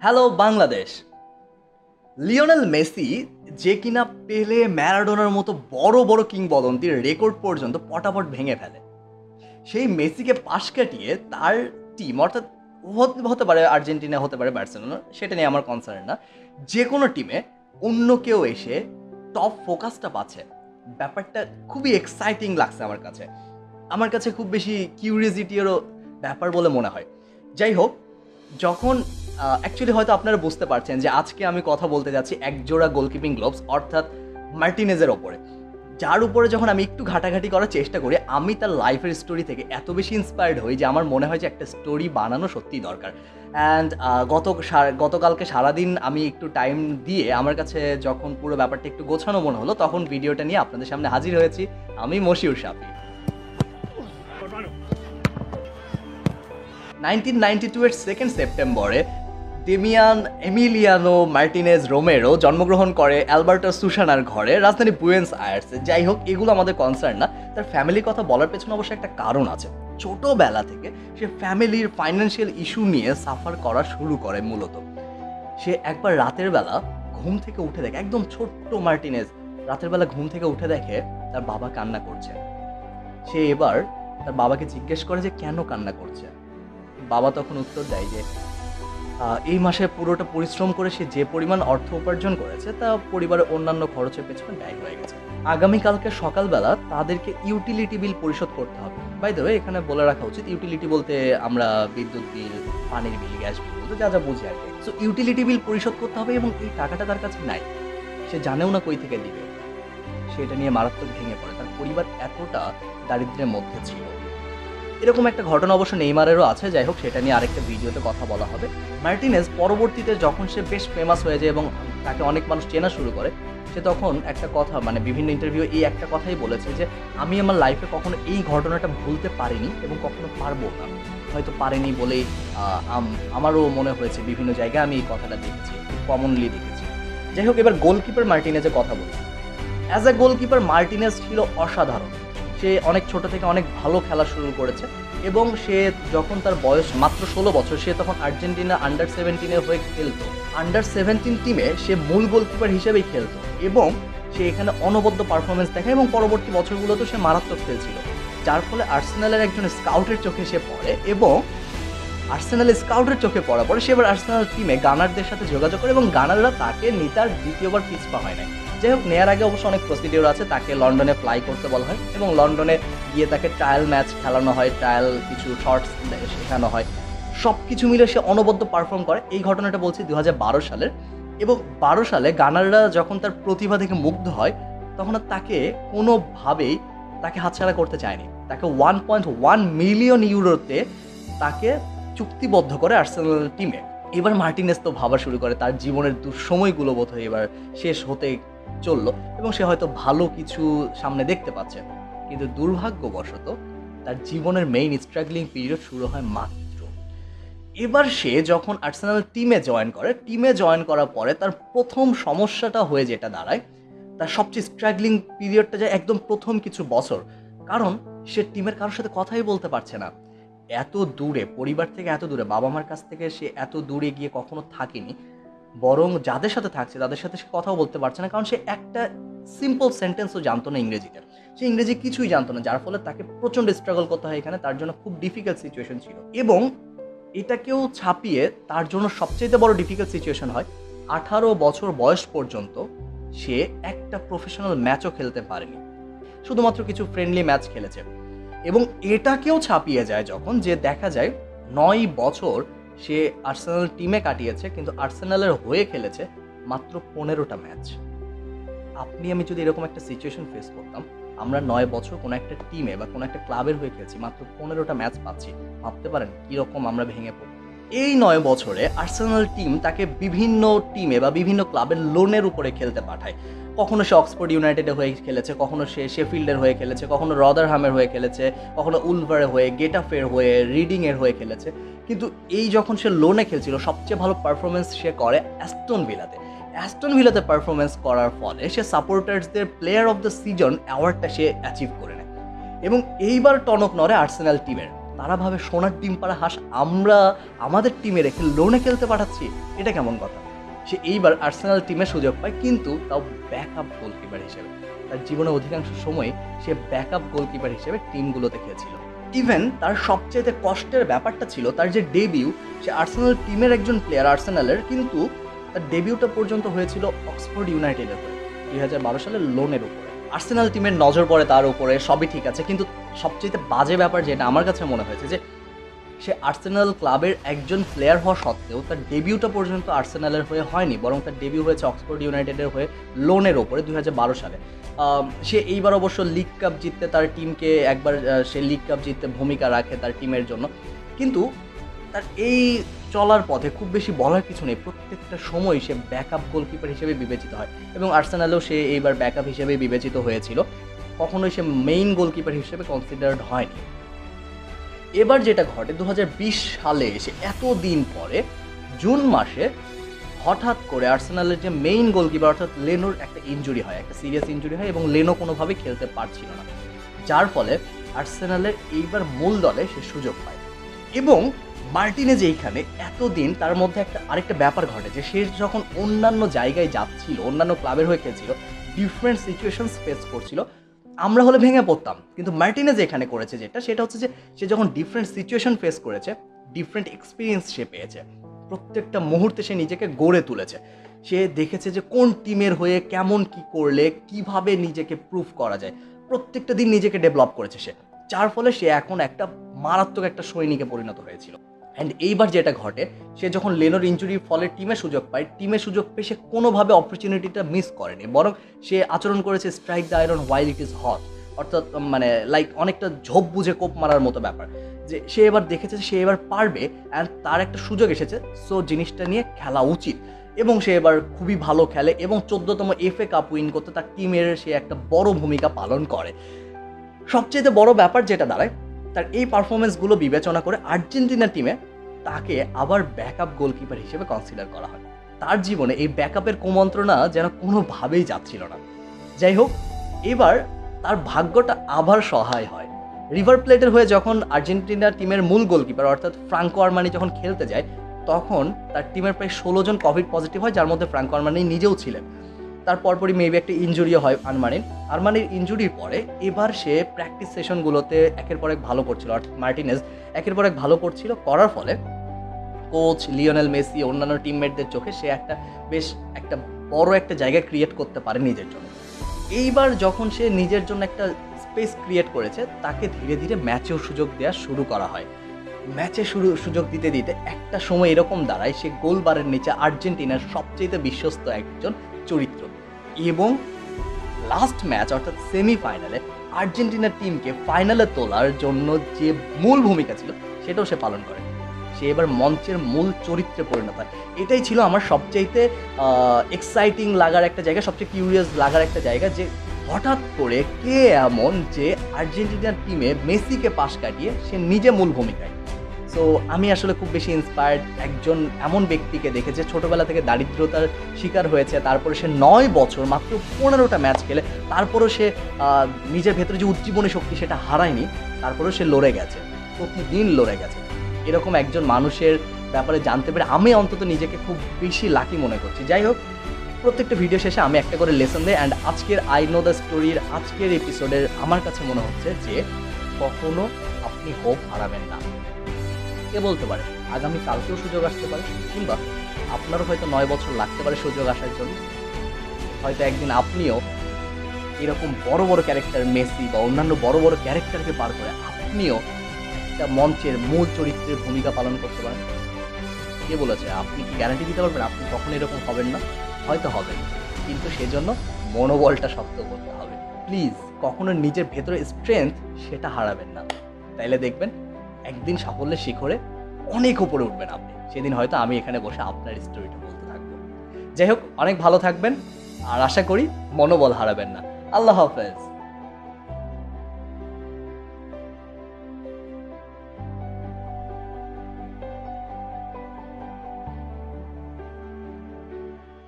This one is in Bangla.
হ্যালো বাংলাদেশ লিওনেল মেসি যে কিনা পেলে ম্যারাডোনার মতো বড় বড় কিংবদন্তির রেকর্ড পর্যন্ত পটাপট ভেঙে ফেলে। সেই মেসিকে পাশ কাটিয়ে তার টিম অর্থাৎ হতে পারে আর্জেন্টিনা, হতে পারে বার্সেলোনা, সেটা নিয়ে আমার কনসার্ন না। যে কোনো টিমে অন্য কেউ এসে টপ ফোকাসটা পাচ্ছে। ব্যাপারটা খুবই এক্সাইটিং লাগছে আমার কাছে। আমার কাছে খুব বেশি কিউরিয়াসিটিরও ব্যাপার বলে মনে হয়। যাই হোক যখন অ্যাকচুয়ালি হয়তো আপনারা বুঝতে পারছেন যে আজকে আমি কথা বলতে যাচ্ছি একজোড়া গোলকিপিং গ্লোভস অর্থাৎ মার্টিনেজের ওপরে। যার উপরে যখন আমি একটু ঘাটাঘাটি করার চেষ্টা করি, আমি তার লাইফের স্টোরি থেকে এত বেশি ইন্সপায়ার্ড হই যে আমার মনে হয় যে একটা স্টোরি বানানো সত্যিই দরকার। অ্যান্ড গত গতকালকে সারাদিন আমি একটু টাইম দিয়ে আমার কাছে যখন পুরো ব্যাপারটা একটু গোছানো মনে হলো, তখন ভিডিওটা নিয়ে আপনাদের সামনে হাজির হয়েছি আমি Moshiur Shafi. Nineteen ninety two এর second September Damian Emiliano Martinez Romero জন্মগ্রহণ করে অ্যালবার্টো সুসানার ঘরে, রাজধানী বুয়েন্স আয়ার্সে যাই হোক, এগুলো আমাদের কনসার্ন না। তার ফ্যামিলির কথা বলার পেছনে অবশ্যই একটা কারণ আছে। ছোটোবেলা থেকে সে ফ্যামিলির ফাইন্যান্সিয়াল ইস্যু নিয়ে সাফার করা শুরু করে মূলত। সে একবার রাতের বেলা ঘুম থেকে উঠে দেখে, একদম ছোট্ট মার্টিনেজ রাতের বেলা ঘুম থেকে উঠে দেখে তার বাবা কান্না করছে। সে এবার তার বাবাকে জিজ্ঞেস করে যে, কেন কান্না করছে? বাবা তখন উত্তর দেয় যে এই মাসে পুরোটা পরিশ্রম করে সে যে পরিমাণ অর্থ উপার্জন করেছে, তা পরিবারের অন্যান্য খরচের পেছনে ব্যয় হয়ে গেছে। আগামীকালকে সকালবেলা তাদেরকে ইউটিলিটি বিল পরিশোধ করতে হবে। বাই দ্য এখানে বলে রাখা উচিত ইউটিলিটি বলতে আমরা বিদ্যুৎ বিল, পানির বিল, গ্যাস বিল বলতে যা যা বুঝি আর কি। সো ইউটিলিটি বিল পরিশোধ করতে হবে এবং এই টাকাটা তার কাছে নাই। সে জানেও না কই থেকে দিবে। সেটা নিয়ে মারাত্মক ভেঙে পড়ে। তার পরিবার এতটা দারিদ্র্যের মধ্যে ছিল। এরকম একটা ঘটনা অবশ্য নেইমারেরও আছে, যাই হোক সেটা নিয়ে আরেকটা ভিডিওতে কথা বলা হবে। মার্টিনেজ পরবর্তীতে যখন সে বেশ ফেমাস হয়ে যায় এবং তাকে অনেক মানুষ চেনা শুরু করে, সে তখন একটা কথা মানে বিভিন্ন ইন্টারভিউ এই একটা কথাই বলেছে যে, আমি আমার লাইফে কখনো এই ঘটনাটা ভুলতে পারিনি এবং কখনো পারব না। হয়তো পারিনি বলেই আমারও মনে হয়েছে, বিভিন্ন জায়গায় আমি এই কথাটা দেখেছি কমনলি দেখেছি। যাই হোক, এবার গোলকিপার মার্টিনেজের কথা বলি। অ্যাজ এ গোলকিপার মার্টিনেজ ছিল অসাধারণ। সে অনেক ছোট থেকে অনেক ভালো খেলা শুরু করেছে এবং সে যখন তার বয়স মাত্র ষোলো বছর, সে তখন আর্জেন্টিনা আন্ডার সেভেন্টিনের হয়ে খেলতো। আন্ডার সেভেন্টিন টিমে সে মূল গোলকিপার হিসেবেই খেলতো এবং সে এখানে অনবদ্য পারফরমেন্স দেখায় এবং পরবর্তী বছরগুলোতেও সে মারাত্মক খেলছিল। যার ফলে আর্সেনালের একজন স্কাউটের চোখে সে পড়ে এবং আর্সেনাল স্কাউটের চোখে পড়া পরে সে এবার আর্সেনাল টিমে গানারদের সাথে যোগাযোগ করে এবং গানাররা তাকে নিতার দ্বিতীয়বার পিছপা হয় নাই যাই হোক, নেয়ার আগে অবশ্য অনেক প্রসিডিওর আছে, তাকে লন্ডনে ফ্লাই করতে বলা হয় এবং লন্ডনে গিয়ে তাকে ট্রায়াল ম্যাচ খেলানো হয় ট্রায়াল কিছু শর্টস শেখানো হয়। সব কিছু মিলে সে অনবদ্য পারফর্ম করে। এই ঘটনাটা বলছি দু হাজার বারো সালের। এবং বারো সালে গানাররা যখন তার প্রতিভা থেকে মুগ্ধ হয়, তখন আর তাকে কোনোভাবেই তাকে হাতছাড়া করতে চায়নি। তাকে ওয়ান পয়েন্ট ওয়ান মিলিয়ন ইউরোতে তাকে চুক্তিবদ্ধ করে আর্সেনাল টিমে এবার মার্টিনেস তো ভাবা শুরু করে, তার জীবনের দুঃসময়গুলো বোধ হয় এবার শেষ হতে চলল এবং সে হয়তো ভালো কিছু সামনে দেখতে পাচ্ছে। কিন্তু দুর্ভাগ্যবশত তার জীবনের মেইন স্ট্রাগলিং পিরিয়ড শুরু হয় মাত্র। এবার সে যখন আর্সেনাল টিমে জয়েন করে টিমে জয়েন করার পরে তার প্রথম সমস্যাটা হয়ে যেটা দাঁড়ায়, তার সবচেয়ে স্ট্রাগলিং পিরিয়ডটা যায় একদম প্রথম কিছু বছর। কারণ সে টিমের কারোর সাথে কথাই বলতে পারছে না। এত দূরে, পরিবার থেকে এত দূরে বাবা মার কাছ থেকে সে এত দূরে গিয়ে কখনো থাকেনি। বরং যাদের সাথে থাকছে, তাদের সাথে সে কথাও বলতে পারছে না, কারণ সে একটা সিম্পল সেন্টেন্সও জানতো না ইংরেজিতে। সে ইংরেজি কিছুই জানতো না, যার ফলে তাকে প্রচণ্ড স্ট্রাগল করতে হয় এখানে, তার জন্য খুব ডিফিকাল্ট সিচুয়েশন ছিল। এবং এটাকেও ছাপিয়ে তার জন্য সবচেয়ে বড় ডিফিকাল্ট সিচুয়েশন হয়, আঠারো বছর বয়স পর্যন্ত সে একটা প্রফেশনাল ম্যাচও খেলতে পারেনি। শুধুমাত্র কিছু ফ্রেন্ডলি ম্যাচ খেলেছে। এবং এটাকেও ছাপিয়ে যায় যখন যে দেখা যায় নয় বছর সে আর্সেনাল টিমে কাটিয়েছে, কিন্তু আর্সেনালের হয়ে খেলেছে মাত্র পনেরোটা ম্যাচ। আপনি, আমি যদি এরকম একটা সিচুয়েশন ফেস করতাম, আমরা নয় বছর কোনো একটা টিমে বা কোনো একটা ক্লাবের হয়ে খেলছি, মাত্র পনেরোটা ম্যাচ পাচ্ছি। ভাবতে পারেন কীরকম আমরা ভেঙে পড়ব। এই নয় বছরে আর্সেনাল টিম তাকে বিভিন্ন টিমে বা বিভিন্ন ক্লাবের লোনের উপরে খেলতে পাঠায়। কখনো সে অক্সফোর্ড ইউনাইটেডে হয়ে খেলেছে, কখনো সে শেফিল্ডের হয়ে খেলেছে, কখনো রদারহামের হয়ে খেলেছে, কখনো উলভারের হয়ে, গেটাফের হয়ে, রিডিংয়ের হয়ে খেলেছে। কিন্তু এই যখন সে লোনে খেলছিল, সবচেয়ে ভালো পারফরমেন্স সে করে অ্যাস্টন ভিলাতে। অ্যাস্টন ভিলাতে পারফরমেন্স করার ফলে সে সাপোর্টার্সদের প্লেয়ার অফ দ্য সিজন অ্যাওয়ার্ডটা সে অ্যাচিভ করে নেয়। এবং এইবার টনক নড়ে আর্সেনাল টিমের। তারা ভাবে সোনার টিম পাড়া হাঁস আমরা আমাদের টিমে রেখে লোনে খেলতে পাঠাচ্ছি। এটা কেমন কথা? সে এইবার আর্সেনাল টিমে সুযোগ পায়, কিন্তু তাও ব্যাকআপ গোলকিপার হিসেবে। তার জীবনে অধিকাংশ সময় সে ব্যাকআপ গোলকিপার হিসেবে টিমগুলোতে খেলেছিল। ইভেন তার সবচেয়ে কষ্টের ব্যাপারটা ছিল তার যে ডেবিউ সে আর্সেনাল টিমের একজন প্লেয়ার আর্সেনালের কিন্তু তার ডেবিউটা পর্যন্ত হয়েছিল অক্সফোর্ড ইউনাইটেডের হয়ে দুই হাজার বারো সালে লোনের উপরে। আর্সেনাল টিমের নজর পড়ে তার উপরে, সবই ঠিক আছে, কিন্তু সবচেয়ে বাজে ব্যাপার যেটা আমার কাছে মনে হয়েছে যে সে আর্সেনাল ক্লাবের একজন প্লেয়ার হওয়া সত্ত্বেও তার ডেবিউটা পর্যন্ত আর্সেনালের হয়ে হয়নি, বরং তার ডেবিউ হয়েছে অক্সফোর্ড ইউনাইটেডের হয়ে লোনের ওপরে দুই হাজার বারো সালে। সে এইবার অবশ্য লিগ কাপ জিততে তার টিমকে একবার সে লিগ কাপ জিততে ভূমিকা রাখে তার টিমের জন্য। কিন্তু তার এই চলার পথে খুব বেশি বলার কিছু নেই, প্রত্যেকটা সময় সে ব্যাকআপ গোলকিপার হিসেবে বিবেচিত হয় এবং আর্সেনালেও সে এইবার ব্যাকআপ হিসেবে বিবেচিত হয়েছিল। কখনোই সে মেইন গোলকিপার হিসেবে কনসিডার্ড হয়নি। এবার যেটা ঘটে দু হাজার বিশ সালে এসে এতদিন পরে, জুন মাসে হঠাৎ করে আর্সেনালের যে মেইন গোলকিপার অর্থাৎ লেনোর একটা ইনজুরি হয়, একটা সিরিয়াস ইঞ্জুরি হয় এবং লেনো কোনোভাবে খেলতে পারছিল না। যার ফলে আর্সেনালের এইবার মূল দলে সে সুযোগ পায়। এবং মার্টিনেজ এইখানে এতদিন তার মধ্যে একটা আরেকটা ব্যাপার ঘটে যে সে যখন অন্যান্য জায়গায় যাচ্ছিল, অন্যান্য ক্লাবের হয়ে খেলছিল ডিফারেন্ট সিচুয়েশনস ফেস করছিল আমরা হলে ভেঙে পড়তাম। কিন্তু মার্টিনেজ এখানে করেছে যেটা, সেটা হচ্ছে যে সে যখন ডিফারেন্ট সিচুয়েশন ফেস করেছে ডিফারেন্ট এক্সপিরিয়েন্স সে পেয়েছে। প্রত্যেকটা মুহূর্তে সে নিজেকে গড়ে তুলেছে। সে দেখেছে যে কোন টিমের হয়ে কেমন কি করলে, কীভাবে নিজেকে প্রুফ করা যায়। প্রত্যেকটা দিন নিজেকে ডেভেলপ করেছে সে। যার ফলে সে এখন একটা মারাত্মক একটা সৈনিকে পরিণত হয়েছিল। অ্যান্ড এইবার যেটা ঘটে, সে যখন লেনোর ইঞ্জুরির ফলে টিমে সুযোগ পায় টিমে সুযোগ পেয়ে সে কোনোভাবে অপরচুনিটিটা মিস করেনি। বরং সে আচরণ করেছে strike the iron while it is hot অর্থাৎ মানে লাইক অনেকটা ঝোপ বুঝে কোপ মারার মতো ব্যাপার। যে সে এবার দেখেছে সে এবার পারবে অ্যান্ড তার একটা সুযোগ এসেছে সো জিনিসটা নিয়ে খেলা উচিত। এবং সে এবার খুবই ভালো খেলে এবং চোদ্দতম এফএ কাপ উইন করতে তার টিমের সে একটা বড় ভূমিকা পালন করে। সবচেয়ে বড় ব্যাপার যেটা দাঁড়ায়, তার এই পারফরমেন্সগুলো বিবেচনা করে আর্জেন্টিনা টিমে তাকে আবার ব্যাকআপ গোলকিপার হিসেবে কনসিডার করা হয়। তার জীবনে এই ব্যাকআপের কুমন্ত্রণা যেন কোনোভাবেই যাচ্ছিল না। যাই হোক, এবার তার ভাগ্যটা আবার সহায় হয়। রিভার প্লেটের হয়ে যখন আর্জেন্টিনা টিমের মূল গোলকিপার অর্থাৎ ফ্রাঙ্কো আরমানি যখন খেলতে যায়, তখন তার টিমের প্রায় ষোলো জন কোভিড পজিটিভ হয়, যার মধ্যে ফ্রাঙ্কো আরমানি নিজেও ছিলেন। তার পরপরই মেবি একটা ইঞ্জুরিও হয় আরমানির আরমানির ইঞ্জুরির পরে এবার সে প্র্যাকটিস সেশনগুলোতে একের পর এক ভালো করছিল, অর্থাৎ মার্টিনেজ একের পর এক ভালো করছিল, করার ফলে কোচ লিওনেল মেসি অন্যান্য টিমমেটদের চোখে সে একটা বেশ একটা বড় একটা জায়গা ক্রিয়েট করতে পারে নিজের জন্য। এইবার যখন সে নিজের জন্য একটা স্পেস ক্রিয়েট করেছে, তাকে ধীরে ধীরে ম্যাচেও সুযোগ দেওয়া শুরু করা হয়। ম্যাচে শুরু, সুযোগ দিতে দিতে একটা সময় এরকম দাঁড়ায়, সে গোলবারের নিচে আর্জেন্টিনার সবচেয়ে বিশ্বস্ত একজন চরিত্র। এবং লাস্ট ম্যাচ অর্থাৎ সেমিফাইনালে আর্জেন্টিনার টিমকে ফাইনালে তোলার জন্য যে মূল ভূমিকা ছিল, সেটাও সে পালন করে। সে এবার মঞ্চের মূল চরিত্রে পরিণত হয়। এটাই ছিল আমার সবচাইতে এক্সাইটিং লাগার একটা জায়গা, সবচেয়ে কিউরিয়াস লাগার একটা জায়গা যে হঠাৎ করে কে এমন যে আর্জেন্টিনার টিমে মেসিকে পাশ কাটিয়ে সে নিজে মূল ভূমিকায়। সো আমি আসলে খুব বেশি ইন্সপায়ার্ড একজন এমন ব্যক্তিকে দেখে যে ছোটবেলা থেকে দারিদ্রতার শিকার হয়েছে, তারপরে সে নয় বছর মাত্র পনেরোটা ম্যাচ খেলে, তারপরও সে নিজের ভেতরে যে উজ্জীবনী শক্তি সেটা হারায়নি, তারপরেও সে লড়ে গেছে, প্রতিদিন লড়ে গেছে। এরকম একজন মানুষের ব্যাপারে জানতে পেরে আমি অন্তত নিজেকে খুব বেশি লাকি মনে করছি। যাই হোক, প্রত্যেকটা ভিডিও শেষে আমি একটা করে লেসন দিই অ্যান্ড আজকের আই নো দ্য স্টোরির আজকের এপিসোডের আমার কাছে মনে হচ্ছে যে কখনো আপনি হোপ হারাবেন না। কে বলতে পারে? আগামী কালকেও সুযোগ আসতে পারে, কিংবা আপনারও হয়তো নয় বছর লাগতে পারে সুযোগ আসার জন্য। হয়তো একদিন আপনিও এরকম বড় বড় ক্যারেক্টার মেসি বা অন্যান্য বড় বড় ক্যারেক্টারকে পার করে আপনিও একটা মঞ্চের মূল চরিত্রের ভূমিকা পালন করতে পারেন। কে বলেছে? আপনি কি গ্যারান্টি দিতে পারবেন? আপনি কখনো এরকম হবেন না। হয়তো হবেন। কিন্তু সেজন্য মনোবলটা শক্ত করতে হবে। প্লিজ কখনো নিজের ভেতরে স্ট্রেংথ সেটা হারাবেন না। তাইলে দেখবেন, একদিন সাফল্যের শিখরে অনেক উপরে উঠবেন আপনি। সেদিন হয়তো আমি এখানে বসে আপনার স্টোরিটা বলতে থাকব। যাই হোক, অনেক ভালো থাকবেন। আর আশা করি মনোবল হারাবেন না। আল্লাহ হাফেজ।